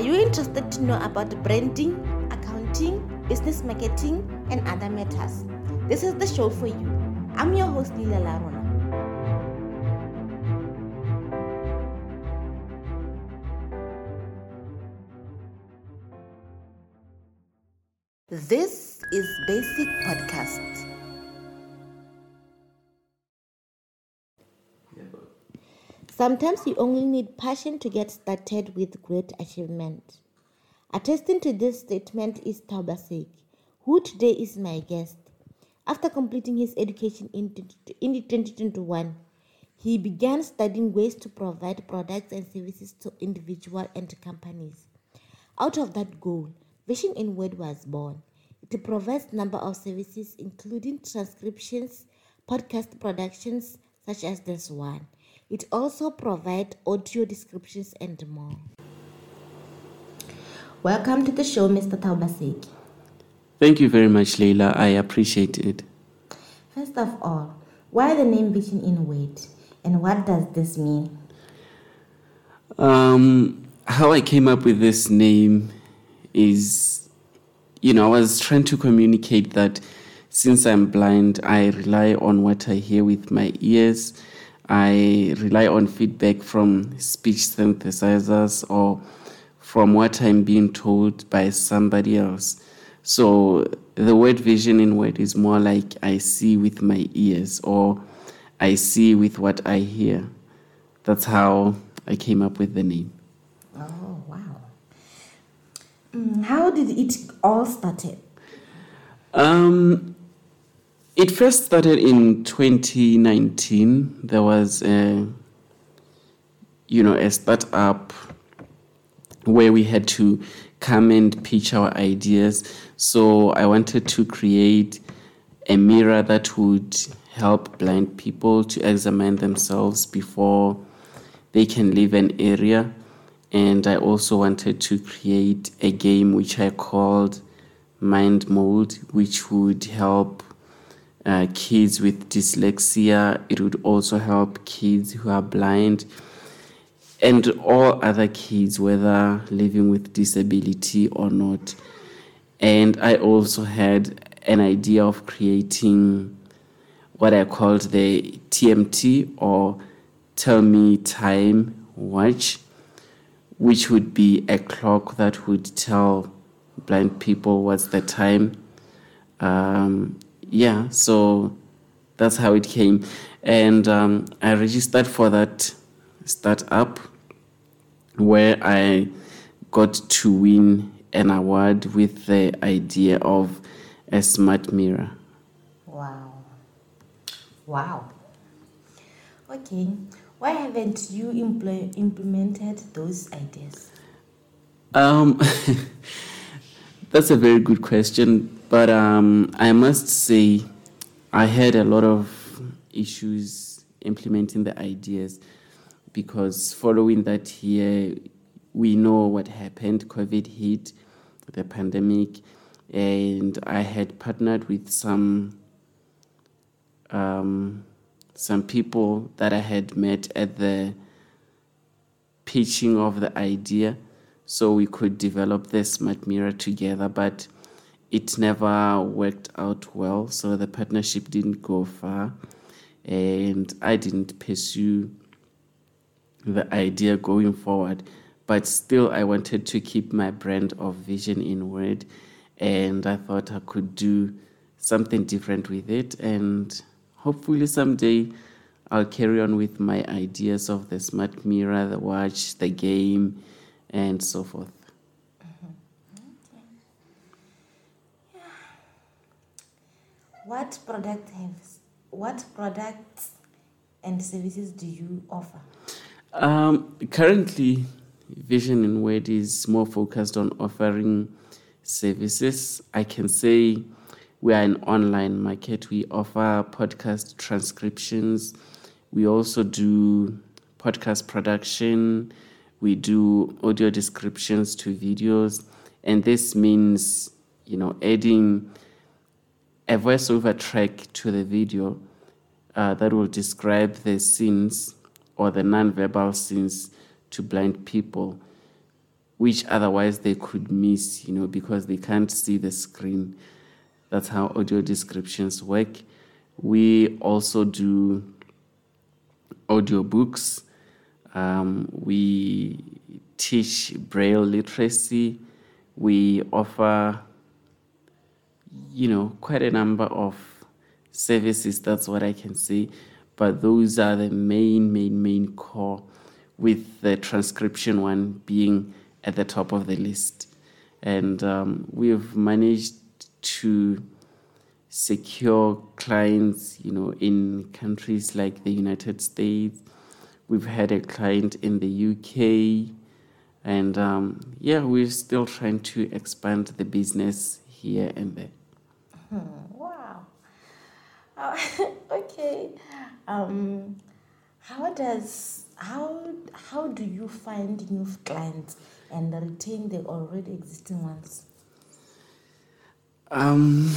Are you interested to know about branding, accounting, business marketing, and other matters? This is the show for you. I'm your host, Lila Larona. This is Basic Podcast. Sometimes you only need passion to get started with great achievement. Attesting to this statement is Thabo Baseki, who today is my guest. After completing his education in 2021, he began studying ways to provide products and services to individuals and companies. Out of that goal, Vision in Word was born. It provides a number of services including transcriptions, podcast productions such as this one it also provides audio descriptions and more. Welcome to the show, Mr. Thabo Baseki. Thank you very much, Leila. I appreciate it. First of all, why the name Vision in Word and what does this mean? Um, how I came up with this name is, you know, I was trying to communicate that since I'm blind, I rely on what I hear with my ears I rely on feedback from speech synthesizers or from what I'm being told by somebody else. So the word vision in word is more like I see with my ears or I see with what I hear. That's how I came up with the name. Oh, wow. Mm, how did it all started? Um, it first started in 2019. There was a, you know, a startup where we had to come and pitch our ideas. So I wanted to create a mirror that would help blind people to examine themselves before they can leave an area. And I also wanted to create a game which I called Mind Mold, which would help uh, kids with dyslexia. It would also help kids who are blind and all other kids, whether living with disability or not. And I also had an idea of creating what I called the TMT or Tell Me Time Watch, which would be a clock that would tell blind people what's the time. Um, yeah, so that's how it came. And um, I registered for that startup where I got to win an award with the idea of a smart mirror. Wow. Wow. Okay. Why haven't you impl- implemented those ideas? Um, that's a very good question. But um, I must say, I had a lot of issues implementing the ideas because following that year, we know what happened. COVID hit, the pandemic, and I had partnered with some um, some people that I had met at the pitching of the idea, so we could develop the smart mirror together. But it never worked out well, so the partnership didn't go far, and I didn't pursue the idea going forward. But still, I wanted to keep my brand of vision in word, and I thought I could do something different with it, and hopefully someday I'll carry on with my ideas of the smart mirror, the watch, the game, and so forth. What product has what products and services do you offer? Um, currently, Vision in Word is more focused on offering services. I can say we are an online market. We offer podcast transcriptions. We also do podcast production. We do audio descriptions to videos. And this means, you know, adding a voiceover track to the video uh, that will describe the scenes or the non-verbal scenes to blind people. which otherwise they could miss, you know, because they can't see the screen. That's how audio descriptions work. We also do audiobooks. Um, we teach Braille literacy. We offer, you know, quite a number of services. That's what I can say. But those are the main, main, main core, with the transcription one being at the top of the list. And um, we've managed to secure clients, you know, in countries like the United States. We've had a client in the UK. And um, yeah, we're still trying to expand the business here and there. Hmm, wow. Uh, okay. Um, how does how how do you find new clients and retain the already existing ones? Um,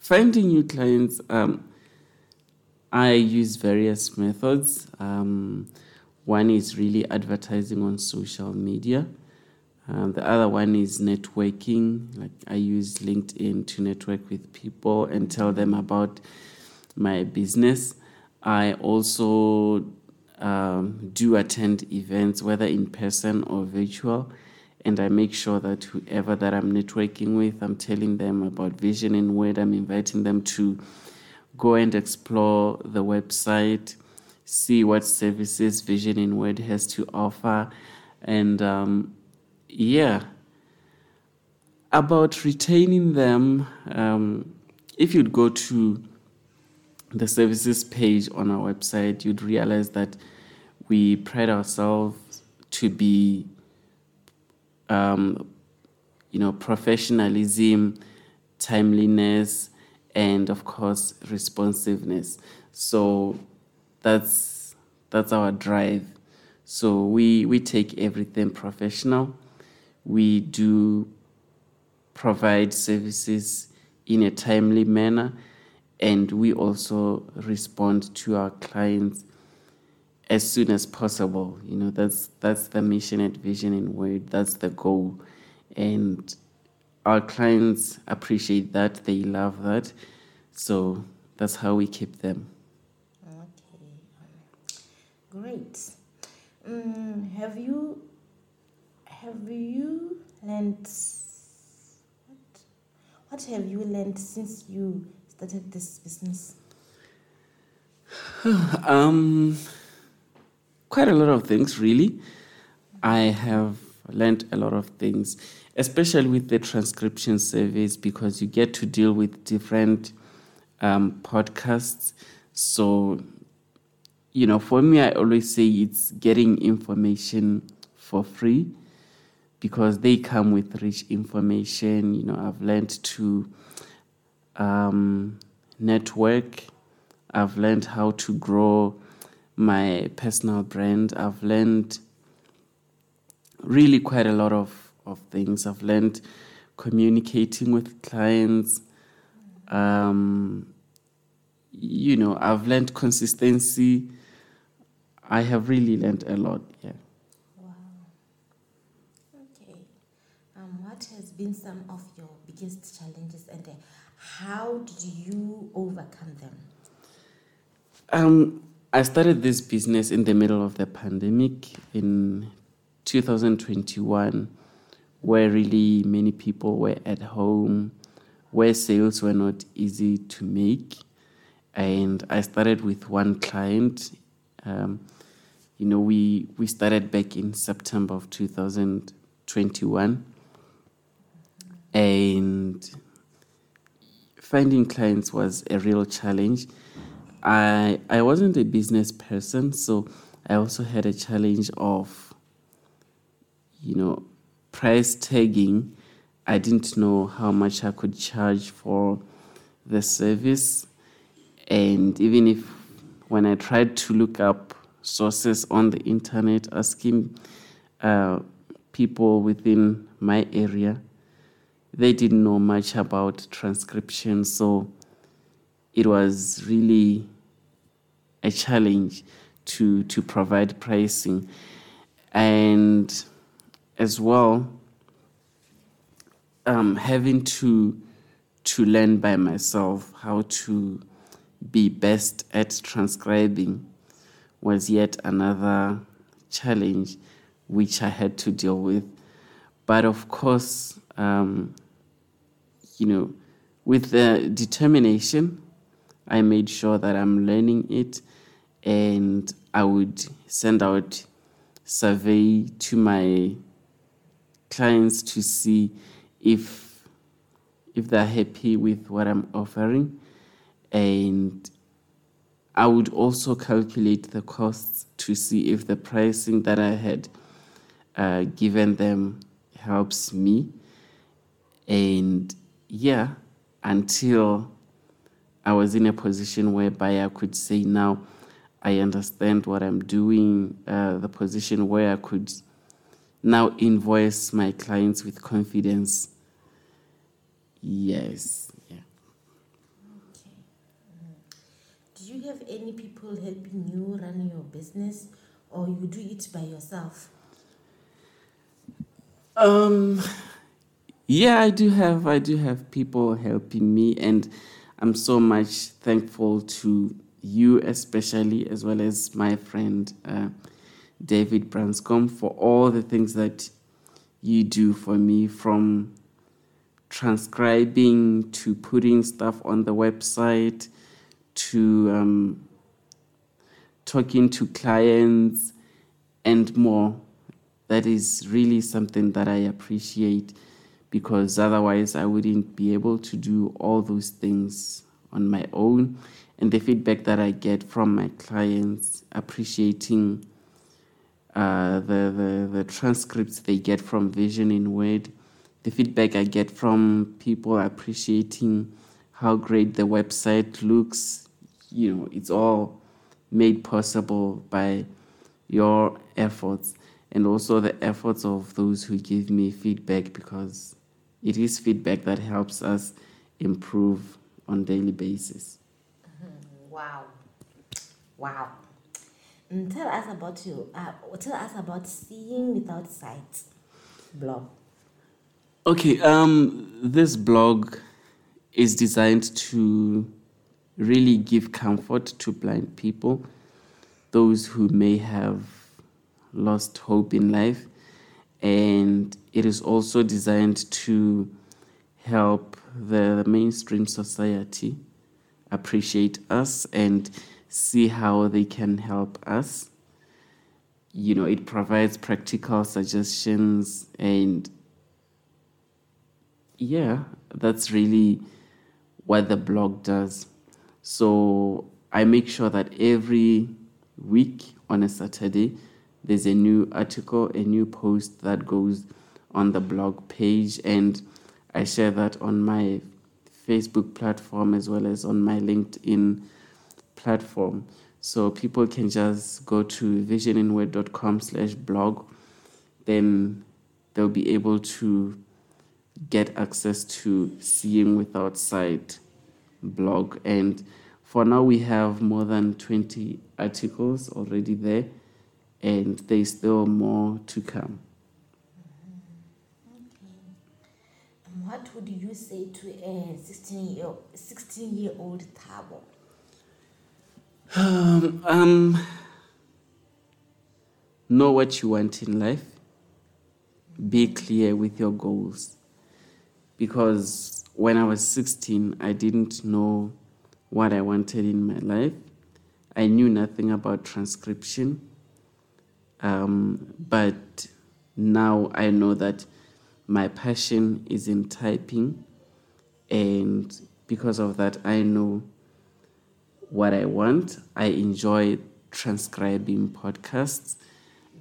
finding new clients, um, I use various methods. Um, one is really advertising on social media. Um, the other one is networking. Like I use LinkedIn to network with people and tell them about my business. I also um, do attend events, whether in person or virtual, and I make sure that whoever that I'm networking with, I'm telling them about Vision in Word. I'm inviting them to go and explore the website, see what services Vision in Word has to offer, and um, yeah. About retaining them, um, if you'd go to the services page on our website, you'd realize that we pride ourselves to be, um, you know, professionalism, timeliness, and of course responsiveness. So that's that's our drive. So we we take everything professional. We do provide services in a timely manner and we also respond to our clients as soon as possible. You know that's that's the mission and vision in word that's the goal. And our clients appreciate that they love that. So that's how we keep them. Okay. Great. Um, have you have you learned what what have you learned since you started this business? um, quite a lot of things, really. I have learned a lot of things, especially with the transcription service, because you get to deal with different um, podcasts. So, you know, for me, I always say it's getting information for free because they come with rich information. You know, I've learned to um, network. I've learned how to grow my personal brand. I've learned really quite a lot of, of things. I've learned communicating with clients. Um, you know, I've learned consistency. I have really learned a lot. Yeah. Wow. Okay. Um, what has been some of your biggest challenges and uh, how did you overcome them? Um, I started this business in the middle of the pandemic in 2021, where really many people were at home, where sales were not easy to make. And I started with one client. Um, you know, we, we started back in September of 2021. And finding clients was a real challenge. I I wasn't a business person, so I also had a challenge of you know price tagging. I didn't know how much I could charge for the service, and even if when I tried to look up sources on the internet asking uh, people within my area they didn't know much about transcription, so it was really a challenge to to provide pricing. And as well, um, having to to learn by myself how to be best at transcribing was yet another challenge which I had to deal with. But of course, um, you know, with the determination, I made sure that I'm learning it and I would send out survey to my clients to see if if they're happy with what I'm offering and I would also calculate the costs to see if the pricing that I had uh, given them helps me. And yeah, until I was in a position whereby I could say, now I understand what I'm doing, uh, the position where I could now invoice my clients with confidence. Yes. Yeah. Okay. Do you have any people helping you run your business or you do it by yourself? Um yeah, I do have I do have people helping me and I'm so much thankful to you especially as well as my friend uh, David Branscombe for all the things that you do for me from transcribing to putting stuff on the website to um, talking to clients and more. That is really something that I appreciate because otherwise I wouldn't be able to do all those things on my own. And the feedback that I get from my clients appreciating uh, the, the, the transcripts they get from Vision in Word, the feedback I get from people appreciating how great the website looks, you know, it's all made possible by your efforts and also the efforts of those who give me feedback because it is feedback that helps us improve on daily basis. Mm-hmm. Wow. Wow. Mm, tell us about you. Uh, tell us about seeing without sight blog. Okay, um, this blog is designed to really give comfort to blind people, those who may have lost hope in life, and it is also designed to help the mainstream society appreciate us and see how they can help us. You know, it provides practical suggestions and yeah, that's really what the blog does. So I make sure that every week on a Saturday, there's a new article, a new post that goes on the blog page, and I share that on my Facebook platform as well as on my LinkedIn platform. So people can just go to visioninword.com slash blog. Then they'll be able to get access to Seeing Without Sight blog. And for now, we have more than 20 articles already there, and there's still more to come. What would you say to a 16 year, 16 year old Thabo? Um, um, know what you want in life. Be clear with your goals because when I was 16, I didn't know what I wanted in my life. I knew nothing about transcription. Um, but now I know that my passion is in typing, and because of that, I know what I want. I enjoy transcribing podcasts.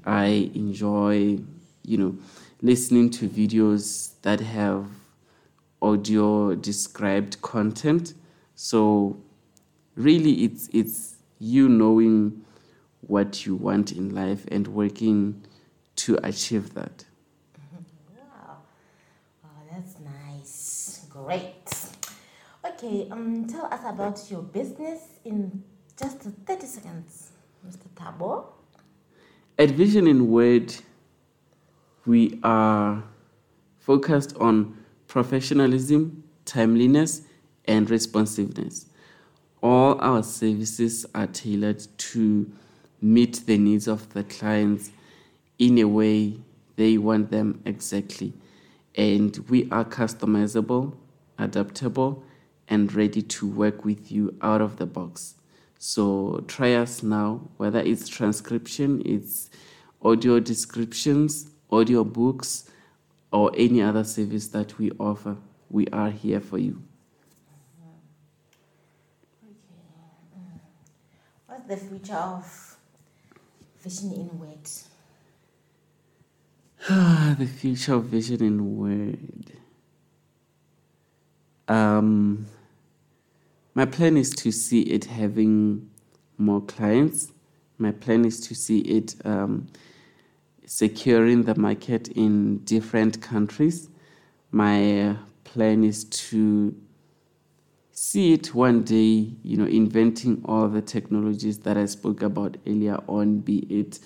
I enjoy, you know, listening to videos that have audio described content. So really it's it's you knowing what you want in life and working to achieve that. Wow. Oh, that's nice. Great. Okay, um tell us about your business in just 30 seconds, Mr. Thabo. At Vision in Word, we are focused on professionalism, timeliness, and responsiveness. All our services are tailored to meet the needs of the clients in a way they want them exactly. And we are customizable, adaptable, and ready to work with you out of the box. So try us now, whether it's transcription, it's audio descriptions, audio books, or any other service that we offer. We are here for you. What's the future of Vision in Word? the future of Vision in Word. Um, my plan is to see it having more clients. My plan is to see it um, securing the market in different countries. My plan is to see it one day, you know, inventing all the technologies that I spoke about earlier on, be it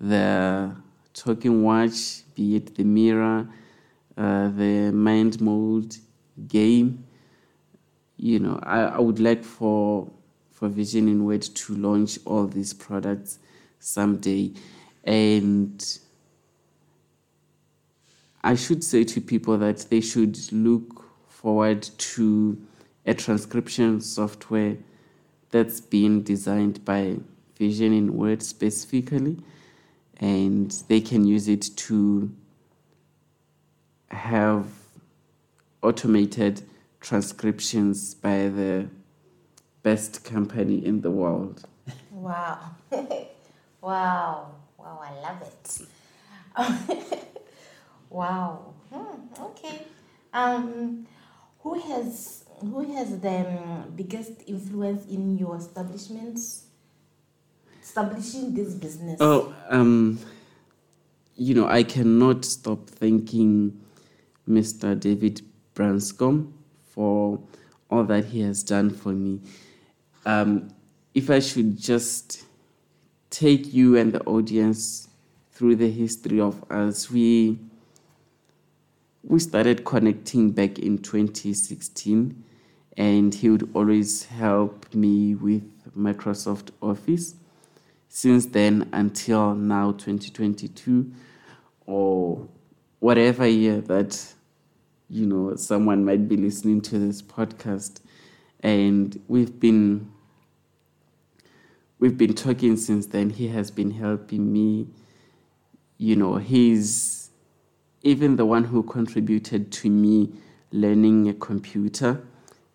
the talking watch, be it the mirror, uh, the mind mold game. You know, I, I would like for for Vision in Word to launch all these products someday. And I should say to people that they should look forward to a transcription software that's been designed by Vision in Word specifically, and they can use it to have automated transcriptions by the best company in the world. Wow. wow. Wow, I love it. wow. Hmm, okay. Um, who has who has the um, biggest influence in your establishment establishing this business? Oh, um, you know, I cannot stop thanking Mr. David Branscombe for all that he has done for me. Um, if I should just take you and the audience through the history of us, we we started connecting back in 2016 and he would always help me with Microsoft Office. Since then until now, 2022, or whatever year that you know someone might be listening to this podcast, and we've been we've been talking since then. He has been helping me. You know, he's even the one who contributed to me learning a computer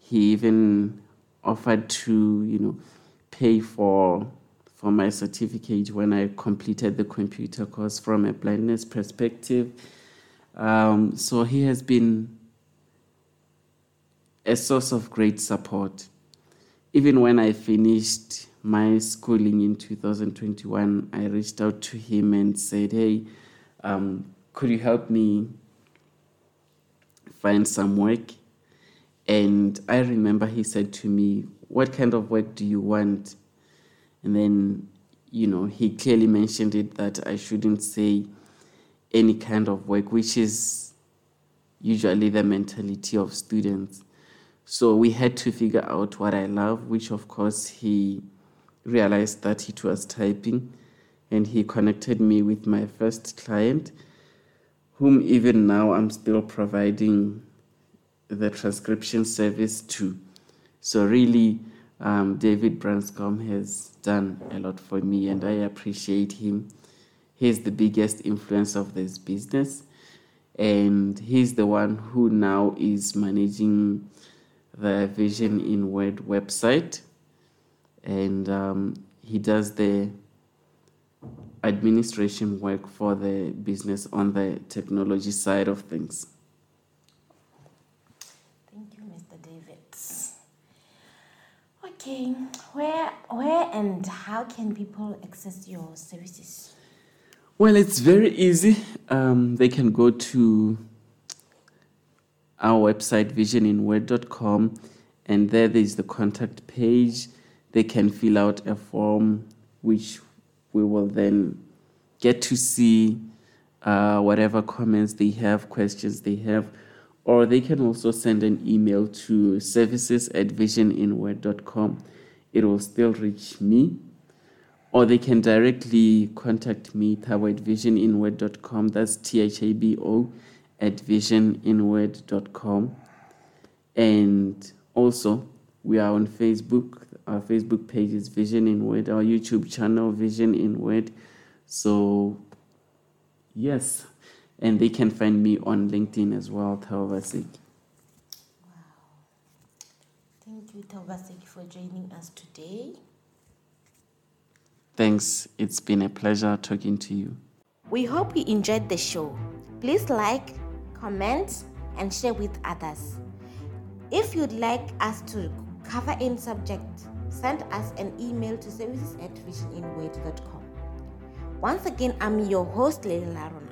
he even offered to, you know, pay for for my certificate when I completed the computer course from a blindness perspective. Um, so he has been a source of great support. Even when I finished my schooling in 2021, I reached out to him and said, Hey, um, could you help me find some work? And I remember he said to me, What kind of work do you want? And then, you know, he clearly mentioned it that I shouldn't say any kind of work, which is usually the mentality of students. So we had to figure out what I love, which of course he realized that it was typing. And he connected me with my first client, whom even now I'm still providing the transcription service to. So really, um, David Branscombe has done a lot for me, and I appreciate him. He's the biggest influence of this business, and he's the one who now is managing the Vision in Word website, and um, he does the administration work for the business on the technology side of things. Thank you, Mr. David. Okay, where, where and how can people access your services? Well, it's very easy. Um, they can go to our website, visioninword.com, and there there is the contact page. They can fill out a form, which we will then get to see uh, whatever comments they have, questions they have, or they can also send an email to services at visioninword.com. It will still reach me. Or they can directly contact me, Thabo at visioninword.com. That's T H A B O at visioninword.com. And also, we are on Facebook. Our Facebook page is Vision in Word, our YouTube channel, Vision in Word. So, yes, and they can find me on LinkedIn as well, Thabo Baseki. Wow. Thank you, Thabo Baseki, for joining us today. Thanks. It's been a pleasure talking to you. We hope you enjoyed the show. Please like, comment, and share with others. If you'd like us to cover any subject, send us an email to services at visioninword.com. Once again, I'm your host, Lady Larona.